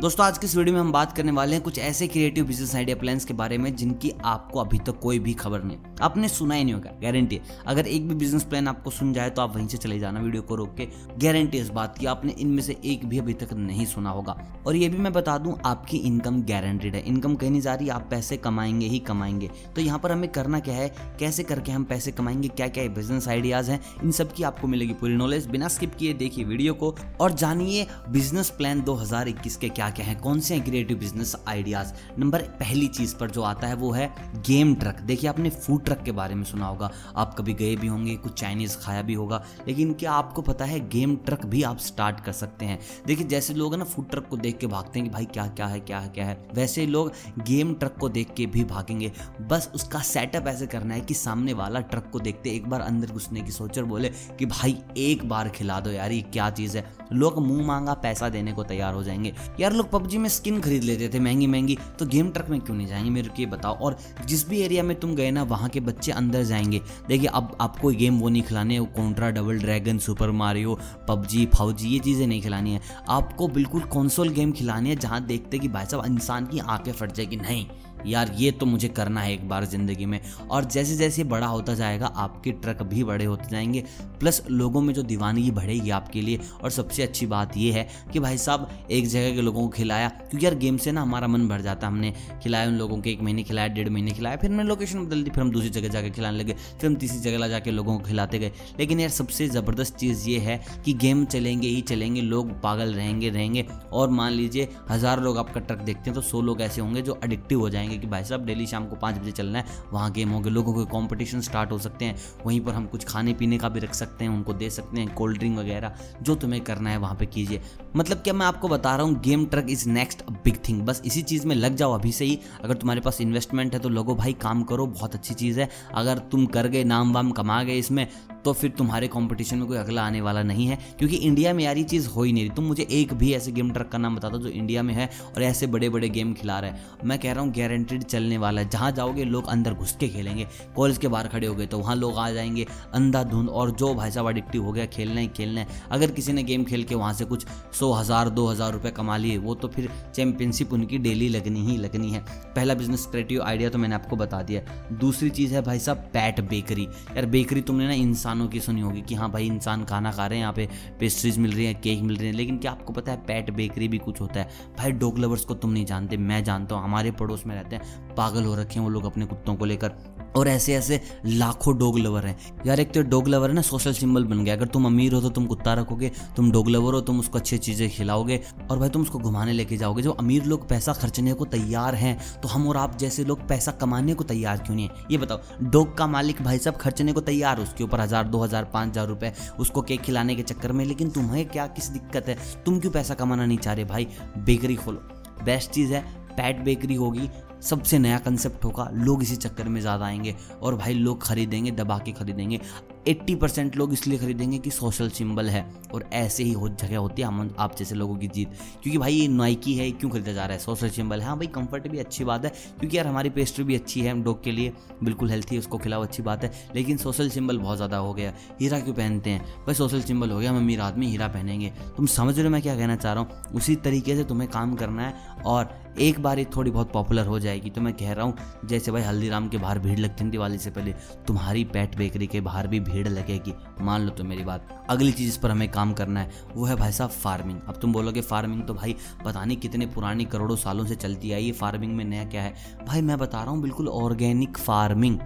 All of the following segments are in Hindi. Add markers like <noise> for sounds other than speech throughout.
दोस्तों, आज की इस वीडियो में हम बात करने वाले हैं कुछ ऐसे क्रिएटिव बिज़नेस आइडिया प्लान्स के बारे में जिनकी आपको अभी तक तो कोई भी खबर नहीं आपने सुना ही नहीं होगा गारंटी अगर एक भी बिज़नेस प्लान आपको सुन जाए तो आप वहीं से चले जाना वीडियो को रोक के। गारंटी इस बात की, आपने इनमें से एक भी अभी तक नहीं सुना होगा। और ये भी मैं बता दूँ, आपकी इनकम गारंटीड है। इनकम कहीं नहीं जा रही, आप पैसे कमाएँगे ही कमाएँगे। तो यहाँ पर हमें करना क्या है, कैसे करके हम पैसे कमाएँगे क्या क्या बिज़नेस आइडियाज़ हैं, इन सब की आपको मिलेगी पूरी नॉलेज बिना स्किप किए देखिए वीडियो को। और जानिए बिज़नेस प्लान 2021 के क्या क्या है। कौन से हैं क्रिएटिव बिज़नेस आइडियाज़ नंबर पहली चीज़ पर जो आता है वो है गेम ट्रक देखिए, आपने फ़ूड ट्रक के बारे में सुना होगा। आप कभी गए भी होंगे, कुछ चाइनीज़ खाया भी होगा, लेकिन क्या आपको पता है गेम ट्रक भी आप स्टार्ट कर सकते हैं? देखिए, जैसे लोग ना फ़ूड ट्रक को देख के भागते हैं कि भाई क्या क्या है क्या है क्या है, वैसे लोग गेम ट्रक को देख के भी भागेंगे। बस उसका सेटअप ऐसे करना है कि सामने वाला ट्रक को देखते एक बार अंदर घुसने की सोच और बोले कि भाई एक बार खिला दो यार, ये क्या चीज़ है? लोग मुँह मांगा, पैसा देने को तैयार हो जाएँगे। यार लोग पबजी में स्किन खरीद लेते थे महँगी महँगी तो गेम ट्रक में क्यों नहीं जाएँगे? मेरे को ये बताओ। और जिस भी एरिया में तुम गए ना, वहाँ के बच्चे अंदर जाएँगे। देखिए, अब आपको गेम वो नहीं खिलाने Contra Double Dragon Super Mario PUBG Fauji ये चीज़ें नहीं खिलानी है। आपको बिल्कुल कौनसोल गेम खिलानी है, जहाँ देखते कि भाई साहब, इंसान की आँखें फट जाएगी। नहीं। यार ये तो मुझे करना है एक बार ज़िंदगी में। और जैसे जैसे बड़ा होता जाएगा, आपके ट्रक भी बड़े होते जाएँगे। प्लस लोगों में जो दीवानगी बढ़ेगी आपके लिए, और सबसे अच्छी बात ये है कि भाई साहब, एक जगह के लोगों को खिलाया। क्योंकि यार गेम से ना हमारा मन भर जाता हमने खिलाया उन लोगों को, एक महीने खिलाया, डेढ़ महीने खिलाया, फिर हमने लोकेशन बदल दी, फिर हम दूसरी जगह जाकर खिलाने लगे, फिर हम तीसरी जगह जाके लोगों को खिलाते गए। लेकिन यार सबसे ज़बरदस्त चीज़ ये है कि गेम चलेंगे ही चलेंगे, लोग पागल रहेंगे रहेंगे। और मान लीजिए, हज़ार लोग आपका ट्रक देखते हैं तो सौ लोग ऐसे होंगे जो अडिक्टिव हो जाएँगे। कि भाई साहब, डेली शाम को पाँच बजे चलना है, वहाँ गेम होंगे, लोगों के कॉम्पिटिशन स्टार्ट हो सकते हैं, वहीं पर हम कुछ खाने पीने का भी रख सकते हैं, उनको दे सकते हैं कोल्ड ड्रिंक वगैरह, जो तुम्हें करना है वहाँ पे कीजिए। मतलब क्या मैं आपको बता रहा हूँ game truck is next big thing बस इसी चीज़ में लग जाओ अभी से ही। अगर तुम्हारे पास इन्वेस्टमेंट है तो लोगो, भाई काम करो, बहुत अच्छी चीज़ है। अगर तुम कर गए, नाम वाम कमा गए इसमें तो फिर तुम्हारे कंपटीशन में कोई अगला आने वाला नहीं है, क्योंकि इंडिया में यार ये चीज़ हो ही नहीं रही। तुम मुझे एक भी ऐसे गेम ट्रक का नाम बता दो जो इंडिया में है और ऐसे बड़े बड़े गेम खिला रहे हैं। मैं कह रहा हूँ गारंटेड चलने वाला है। जहाँ जाओगे, लोग अंदर घुस के खेलेंगे। कॉलेज के बाहर खड़े हो गए तो वहाँ लोग आ जाएँगे। अंधाधुंध और जो भाई साहब एडिक्टिव हो गया, खेलना ही खेलना है। अगर किसी ने गेम खेल के वहाँ से कुछ सौ हज़ार, दो हज़ार रुपये कमा लिए, वो तो फिर चैंपियनशिप उनकी डेली लगनी ही लगनी है। पहला बिज़नेस क्रिएटिव आइडिया तो मैंने आपको बता दिया दूसरी चीज़ है भाई साहब पैट बेकरी यार बेकरी तुमने ना इंसानों की सुनी होगी कि हाँ भाई, इंसान खाना खा रहे हैं, यहाँ पे पेस्ट्रीज मिल रही है केक मिल रहे हैं, लेकिन क्या आपको पता है पैट बेकरी भी कुछ होता है। भाई डॉग लवर्स को तुम नहीं जानते, मैं जानता हूँ, हमारे पड़ोस में रहते हैं। पागल हो रखे हैं वो लोग अपने कुत्तों को लेकर। और ऐसे ऐसे लाखों डॉग लवर हैं। यार एक तो डॉग लवर है ना सोशल सिंबल बन गया। अगर तुम अमीर हो तो तुम कुत्ता रखोगे, तुम डॉग लवर हो तुम उसको अच्छी चीज़ें खिलाओगे। और भाई तुम उसको घुमाने लेके जाओगे। जो अमीर लोग पैसा खर्चने को तैयार हैं तो हम और आप जैसे लोग पैसा कमाने को तैयार क्यों नहीं है? ये बताओ, डॉग का मालिक भाई साहब खर्चने को तैयार उसके ऊपर हज़ार, दो हज़ार, पाँच हज़ार रुपये उसको केक खिलाने के चक्कर में। लेकिन तुम्हें क्या, किस दिक्कत है? तुम क्यों पैसा कमाना नहीं चाह रहे भाई? बेकरी खोलो। बेस्ट चीज़ है पैट बेकरी होगी सबसे नया कंसेप्ट होगा, लोग इसी चक्कर में ज़्यादा आएँगे और भाई लोग खरीदेंगे, दबा के खरीदेंगे। 80 परसेंट लोग इसलिए खरीदेंगे कि सोशल सिंबल है और ऐसे ही हो, जगह होती है हम आप जैसे लोगों की जीत। क्योंकि भाई ये नाइकी है क्यों खरीदा जा रहा है? सोशल सिंबल है। हाँ भाई कंफर्ट भी अच्छी बात है, क्योंकि यार हमारी पेस्ट्री भी अच्छी है डॉग के लिए बिल्कुल हेल्थी है, उसको खिलाओ, अच्छी बात है। लेकिन सोशल सिंबल बहुत ज़्यादा हो गया। हीरा क्यों पहनते हैं? भाई सोशल सिंबल हो गया, हम अमीर आदमी, हीरा पहनेंगे। तुम समझ रहे हो मैं क्या कहना चाह रहा हूँ? उसी तरीके से तुम्हें काम करना है और एक बार ये थोड़ी बहुत पॉपुलर हो जाएगी। तो मैं कह रहा हूँ, जैसे भाई हल्दीराम के बाहर भीड़ लगती है दिवाली से पहले, तुम्हारी पैट बेकरी के बाहर भी भीड़ लगेगी। मान लो तो मेरी बात। अगली चीज़ पर हमें काम करना है, वो है भाई साहब फ़ार्मिंग अब तुम बोलोगे फ़ार्मिंग तो भाई पता नहीं कितने पुरानी करोड़ों सालों से चलती आई है फ़ार्मिंग में नया क्या है? भाई मैं बता रहा हूँ, बिल्कुल ऑर्गेनिक फ़ार्मिंग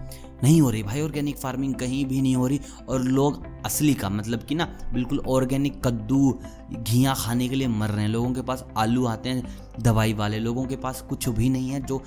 नहीं हो रही भाई ऑर्गेनिक फ़ार्मिंग कहीं भी नहीं हो रही। और लोग असली का मतलब कि ना, बिल्कुल ऑर्गेनिक कद्दू, घिया खाने के लिए मर रहे हैं। लोगों के पास आलू आते हैं, दवाई वाले लोगों के पास कुछ भी नहीं है, जो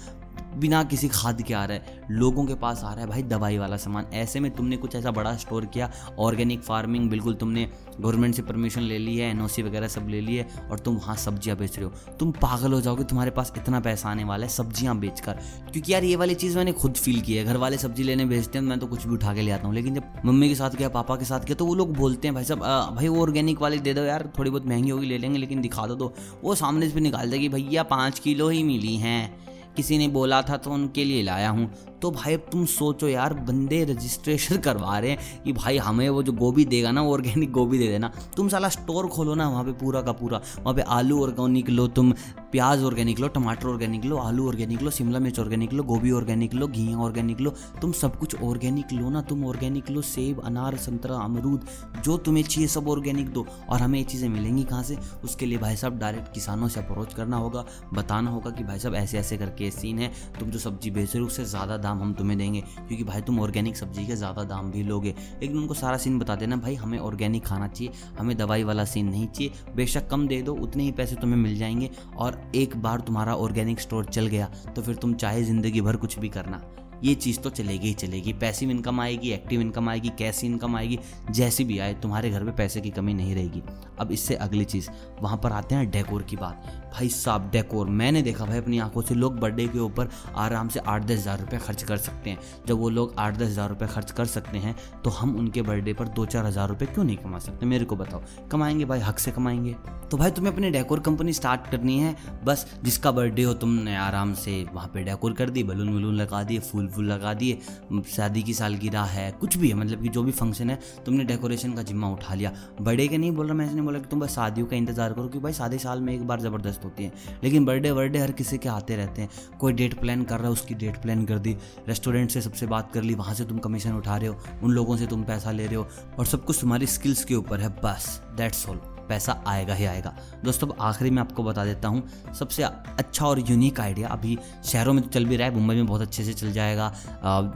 बिना किसी खाद के आ रहा है। लोगों के पास आ रहा है भाई दवाई वाला सामान। ऐसे में तुमने कुछ ऐसा बड़ा स्टोर किया? ऑर्गेनिक फ़ार्मिंग बिल्कुल तुमने गवर्नमेंट से परमिशन ले ली है एनओसी वगैरह सब ले ली है और तुम वहाँ सब्ज़ियाँ बेच रहे हो। तुम पागल हो जाओगे, तुम्हारे पास इतना पैसा आने वाला है सब्ज़ियाँ बेचकर। क्योंकि यार ये वाली चीज़ मैंने खुद फील की है। घर वाले सब्ज़ी लेने भेजते हैं, मैं तो कुछ भी उठा के ले आता हूँ। लेकिन जब मम्मी के साथ गया, पापा के साथ गया तो वो लोग बोलते हैं, भाई साहब भाई वो ऑर्गेनिक वाली दे दो यार, थोड़ी बहुत महँगी होगी ले लेंगे, लेकिन दिखा दो तो। वो सामने से भी निकाल देगी भैया, पाँच किलो ही मिली हैं। किसी ने बोला था तो उनके लिए लाया हूँ। तो भाई तुम सोचो यार, बंदे रजिस्ट्रेशन <laughs> करवा रहे हैं कि भाई हमें वो जो गोभी देगा ना ऑर्गेनिक गोभी दे देना। तुम साला स्टोर खोलो ना वहाँ पे पूरा का पूरा। वहाँ पे आलू ऑर्गेनिक लो, तुम प्याज ऑर्गेनिक लो, टमाटर ऑर्गेनिक लो, आलू ऑर्गेनिक लो, शिमला मिर्च ऑर्गेनिक लो, गोभी ऑर्गेनिक लो घी ऑर्गेनिक लो। तुम सब कुछ ऑर्गेनिक लो ना, तुम ऑर्गेनिक लो, सेब, अनार, संतरा, अमरूद, जो तुम्हें चाहिए सब ऑर्गेनिक दो। और हमें ये चीज़ें मिलेंगी कहाँ से? उसके लिए भाई साहब डायरेक्ट किसानों से अप्रोच करना होगा, बताना होगा कि भाई साहब ऐसे ऐसे करके सीन है। तुम जो सब्ज़ी बेच रहे हो, उससे ज़्यादा दाम हम तुम्हें देंगे, क्योंकि भाई तुम ऑर्गेनिक सब्ज़ी के ज़्यादा दाम भी लोगे। लेकिन उनको सारा सीन बता देना भाई हमें ऑर्गेनिक खाना चाहिए, हमें दवाई वाला सीन नहीं चाहिए। बेशक कम दे दो, उतने ही पैसे तुम्हें मिल जाएँगे, और एक बार तुम्हारा ऑर्गेनिक स्टोर चल गया तो फिर तुम चाहे ज़िंदगी भर कुछ भी करना। ये चीज़ तो चलेगी ही चलेगी। पैसिव इनकम आएगी, एक्टिव इनकम आएगी, कैसी इनकम आएगी, जैसी भी आए, तुम्हारे घर में पैसे की कमी नहीं रहेगी। अब इससे अगली चीज़, वहाँ पर आते हैं डेकोर की बात। भाई साहब, डेकोर, मैंने देखा भाई अपनी आँखों से लोग बर्थडे के ऊपर आराम से आठ दस हज़ार रुपये खर्च कर सकते हैं। जब वो लोग आठ दस हज़ार रुपये खर्च कर सकते हैं तो हम उनके बर्थडे पर दो चार हज़ार रुपये क्यों नहीं कमा सकते? मेरे को बताओ, कमाएँगे भाई, हक से कमाएँगे? तो भाई तुम्हें अपनी डेकोर कंपनी स्टार्ट करनी है, बस जिसका बर्थडे हो तुमने आराम से वहाँ पर डेकोर कर दी, बलून वलून लगा दिए, फूल फूल लगा दिए। शादी की सालगिरह है, कुछ भी है मतलब कि जो भी फ़ंक्शन है, तुमने डेकोरेशन का जिम्मा उठा लिया। बर्थडे के नहीं बोल रहा, मैं नहीं बोला कि तुम बस शादियों का इंतज़ार करो कि भाई शादी साल में एक बार ज़बरदस्त होती है। लेकिन बर्थडे बर्थडे हर किसी के आते रहते हैं। कोई डेट प्लान कर रहा है, उसकी डेट प्लान कर दी। रेस्टोरेंट से सबसे बात कर ली, वहाँ से तुम कमीशन उठा रहे हो। उन लोगों से तुम पैसा ले रहे हो। और सब कुछ तुम्हारी स्किल्स के ऊपर है, बस दैट्स ऑल पैसा आएगा ही आएगा। दोस्तों आखिरी में आपको बता देता हूँ, सबसे अच्छा और यूनिक आइडिया अभी शहरों में तो चल भी रहा है, मुंबई में बहुत अच्छे से चल जाएगा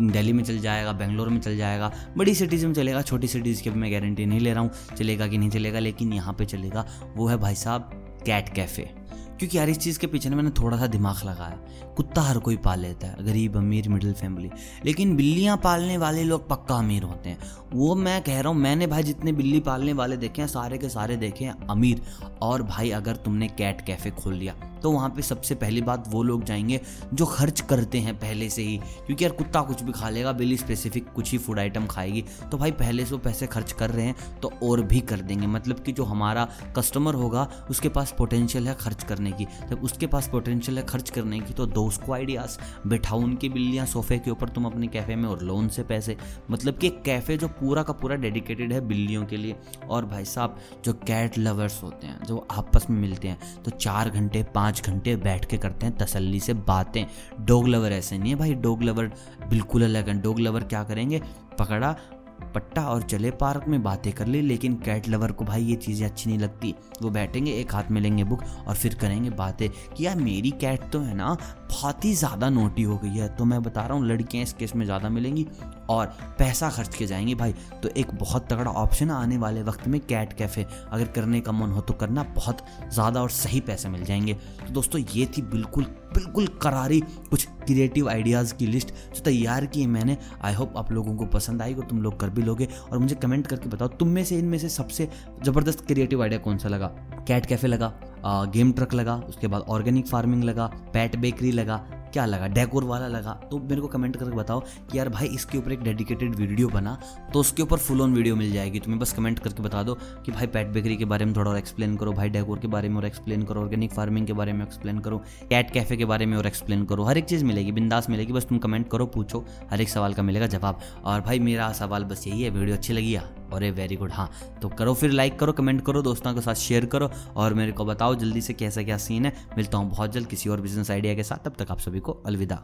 दिल्ली में चल जाएगा, बेंगलोर में चल जाएगा, बड़ी सिटीज़ में चलेगा, छोटी सिटीज़ की मैं गारंटी नहीं ले रहा हूँ, चलेगा कि नहीं चलेगा, लेकिन यहाँ पर चलेगा, वो है भाई साहब कैट कैफ़े क्योंकि हर इस चीज़ के पीछे मैंने थोड़ा सा दिमाग लगाया कुत्ता हर कोई पाल लेता है, गरीब, अमीर, मिडिल फैमिली। लेकिन बिल्लियाँ पालने वाले लोग पक्का अमीर होते हैं। वो मैं कह रहा हूँ, मैंने भाई जितने बिल्ली पालने वाले देखे हैं, सारे के सारे देखे हैं अमीर। और भाई अगर तुमने कैट कैफ़े खोल लिया तो वहाँ पे सबसे पहली बात वो लोग जाएँगे जो खर्च करते हैं पहले से ही। क्योंकि यार कुत्ता कुछ भी खा लेगा, बिल्ली स्पेसिफिक कुछ ही फ़ूड आइटम खाएगी। तो भाई पहले से वो पैसे खर्च कर रहे हैं तो और भी कर देंगे। मतलब कि जो हमारा कस्टमर होगा, उसके पास पोटेंशियल है खर्च करने की। जब उसके पास पोटेंशियल है खर्च करने की तो दो उसको आइडियाज़ बैठाओ उनकी बिल्लियाँ सोफे के ऊपर, तुम अपने कैफ़े में और लोन से पैसे। मतलब कि कैफ़े जो पूरा का पूरा डेडिकेटेड है बिल्लियों के लिए। और भाई साहब, जो कैट लवर्स होते हैं, जो आपस में मिलते हैं तो चार घंटे, पाँच पाँच घंटे बैठ के करते हैं, तसल्ली से बातें। डोग लवर ऐसे नहीं है भाई, डोग लवर बिल्कुल अलग है। डोग लवर क्या करेंगे? पकड़ा, पट्टा और चले पार्क में बातें कर ली, लेकिन कैट लवर को भाई ये चीज़ें अच्छी नहीं लगती। वो बैठेंगे, एक हाथ में लेंगे बुक और फिर करेंगे बातें। कि यार मेरी कैट तो है ना बहुत ही ज़्यादा नोटी हो गई है। तो मैं बता रहा हूँ, लड़कियाँ इस केस में ज़्यादा मिलेंगी और पैसा खर्च के जाएँगी भाई। तो एक बहुत तगड़ा ऑप्शन आने वाले वक्त में कैट कैफ़े। अगर करने का मन हो तो करना, बहुत ज़्यादा और सही पैसे मिल जाएँगे। तो दोस्तों, ये थी बिल्कुल बिल्कुल करारी कुछ क्रिएटिव आइडियाज़ की लिस्ट जो तैयार की है मैंने। आई होप आप लोगों को पसंद आएगी और तुम लोग कर भी लोगे। और मुझे कमेंट करके बताओ, तुम में से इनमें से सबसे ज़बरदस्त क्रिएटिव आइडिया कौन सा लगा? कैट कैफ़े लगा। गेम ट्रक लगा, उसके बाद ऑर्गेनिक फ़ार्मिंग लगा, पैट बेकरी लगा, क्या लगा, डेकोर वाला लगा। तो मेरे को कमेंट करके बताओ कि यार भाई इसके ऊपर एक डेडिकेटेड वीडियो बना तो उसके ऊपर फुल ऑन वीडियो मिल जाएगी। तुम्हें बस कमेंट करके बता दो कि भाई पैट बेकरी के बारे में थोड़ा और एक्सप्लेन करो, भाई डेकोर के बारे में और एक्सप्लेन करो ऑर्गेनिक फ़ार्मिंग के बारे में एक्सप्लेन करो कैट कैफ़े के बारे में और एक्सप्लेन करो। हर एक चीज़ मिलेगी, बिंदास मिलेगी, बस तुम कमेंट करो, पूछो, हर एक सवाल का मिलेगा जवाब। और भाई मेरा सवाल बस यही है वीडियो अच्छी लगी और ये वेरी गुड हाँ तो करो, फिर लाइक करो कमेंट करो, दोस्तों के साथ शेयर करो और मेरे को बताओ जल्दी से कैसा क्या सीन है। मिलता हूँ बहुत जल्द किसी और बिज़नेस आइडिया के साथ। तब तक आप सभी को अलविदा।